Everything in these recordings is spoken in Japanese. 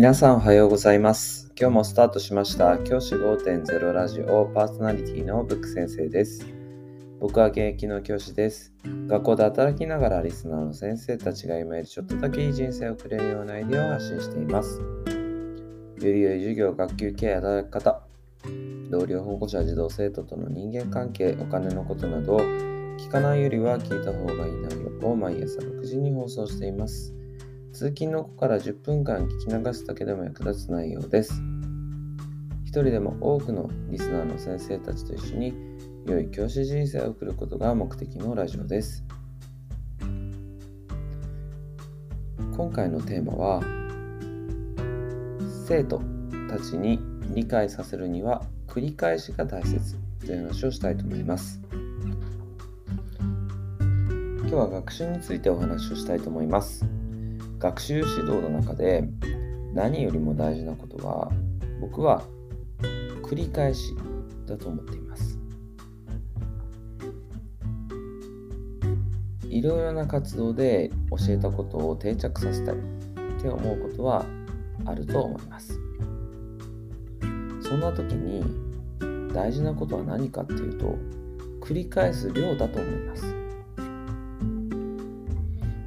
皆さんおはようございます。今日もスタートしました教師5.0ラジオパーソナリティのブック先生です。僕は現役の教師です。学校で働きながらリスナーの先生たちが今よりちょっとだけいい人生を送れるようなアイデアを発信しています。より良い授業、学級経営、働き方、同僚、保護者、児童、生徒との人間関係、お金のことなどを聞かないよりは聞いた方がいい内容を毎朝6時に放送しています。通勤の子から10分間聞き流すだけでも役立つ内容です。一人でも多くのリスナーの先生たちと一緒に良い教師人生を送ることが目的のラジオです。今回のテーマは生徒たちに理解させるには繰り返しが大切という話をしたいと思います。今日は学習についてお話をしたいと思います。学習指導の中で何よりも大事なことは僕は繰り返しだと思っています。いろいろな活動で教えたことを定着させたいって思うことはあると思います。そんな時に大事なことは何かっていうと繰り返す量だと思います。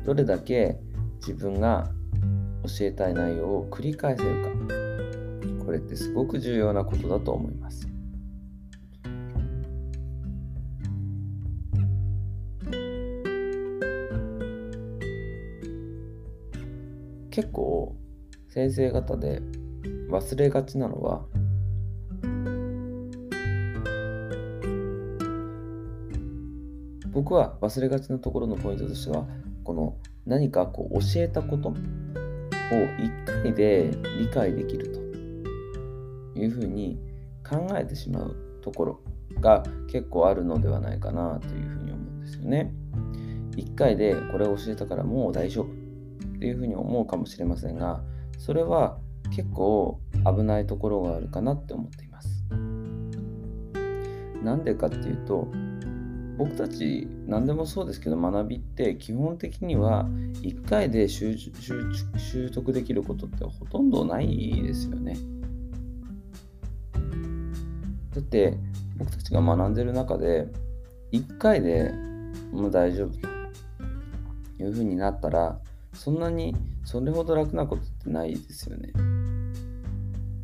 どれだけ自分が教えたい内容を繰り返せるか。これってすごく重要なことだと思います。結構先生方で忘れがちなのは僕は忘れがちなところのポイントとしてはこの何かこう教えたことを1回で理解できるというふうに考えてしまうところが結構あるのではないかなというふうに思うんですよね。1回でこれを教えたからもう大丈夫っていうふうに思うかもしれませんがそれは結構危ないところがあるかなって思っています。なんでかっていうと僕たち何でもそうですけど学びって基本的には1回で習習得できることってほとんどないですよね。だって僕たちが学んでる中で1回でもう大丈夫というふうになったらそんなにそれほど楽なことってないですよね。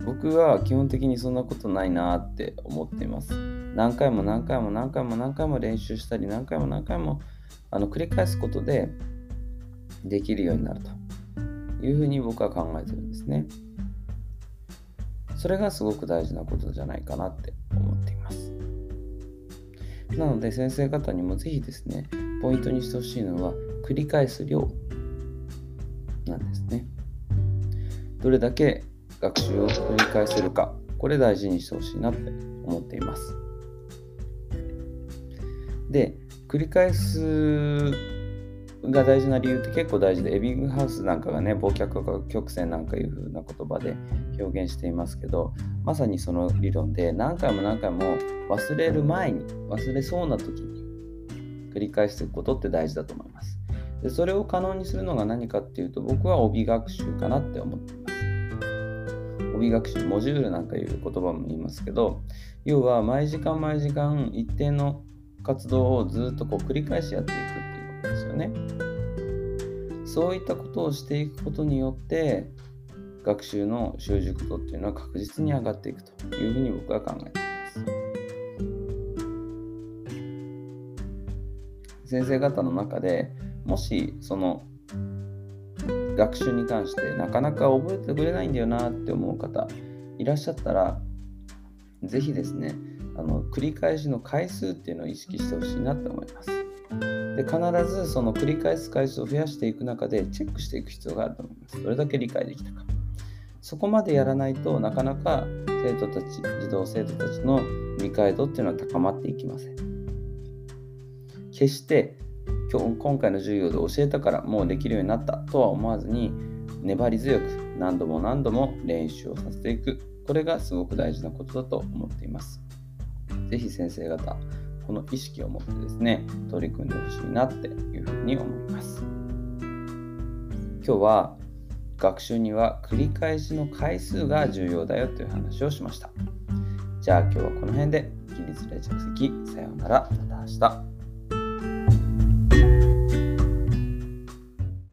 僕は基本的にそんなことないなって思っています。何回も何回も何回も何回も練習したり何回も何回もあの繰り返すことでできるようになるというふうに僕は考えてるんですね。それがすごく大事なことじゃないかなって思っています。なので先生方にもぜひですね、ポイントにしてほしいのは繰り返す量なんですね。どれだけ学習を繰り返せるか、これ大事にしてほしいなって思っています。で、繰り返すが大事な理由って結構大事で、エビングハウスなんかがね、忘却が曲線なんかいう風な言葉で表現していますけど、まさにその理論で何回も何回も忘れる前に、忘れそうな時に繰り返していくことって大事だと思います。でそれを可能にするのが何かっていうと、僕は帯学習かなって思っています。帯学習、モジュールなんかいう言葉も言いますけど、要は毎時間毎時間一定の活動をずっとこう繰り返しやっていくっていうことですよね。そういったことをしていくことによって、学習の習熟度っていうのは確実に上がっていくというふうに僕は考えています。先生方の中でもしその学習に関してなかなか覚えてくれないんだよなって思う方いらっしゃったらぜひですねあの繰り返しの回数っていうのを意識してほしいなって思います。で必ずその繰り返す回数を増やしていく中でチェックしていく必要があると思います。どれだけ理解できたか。そこまでやらないとなかなか生徒たち児童生徒たちの理解度っていうのは高まっていきません。決して今日今回の授業で教えたからもうできるようになったとは思わずに粘り強く何度も何度も練習をさせていく。これがすごく大事なことだと思っています。ぜひ先生方この意識を持ってですね取り組んでほしいなっていうふうに思います今日は学習には繰り返しの回数が重要だよという話をしました。じゃあ今日はこの辺で起立例着席さようならまた明日。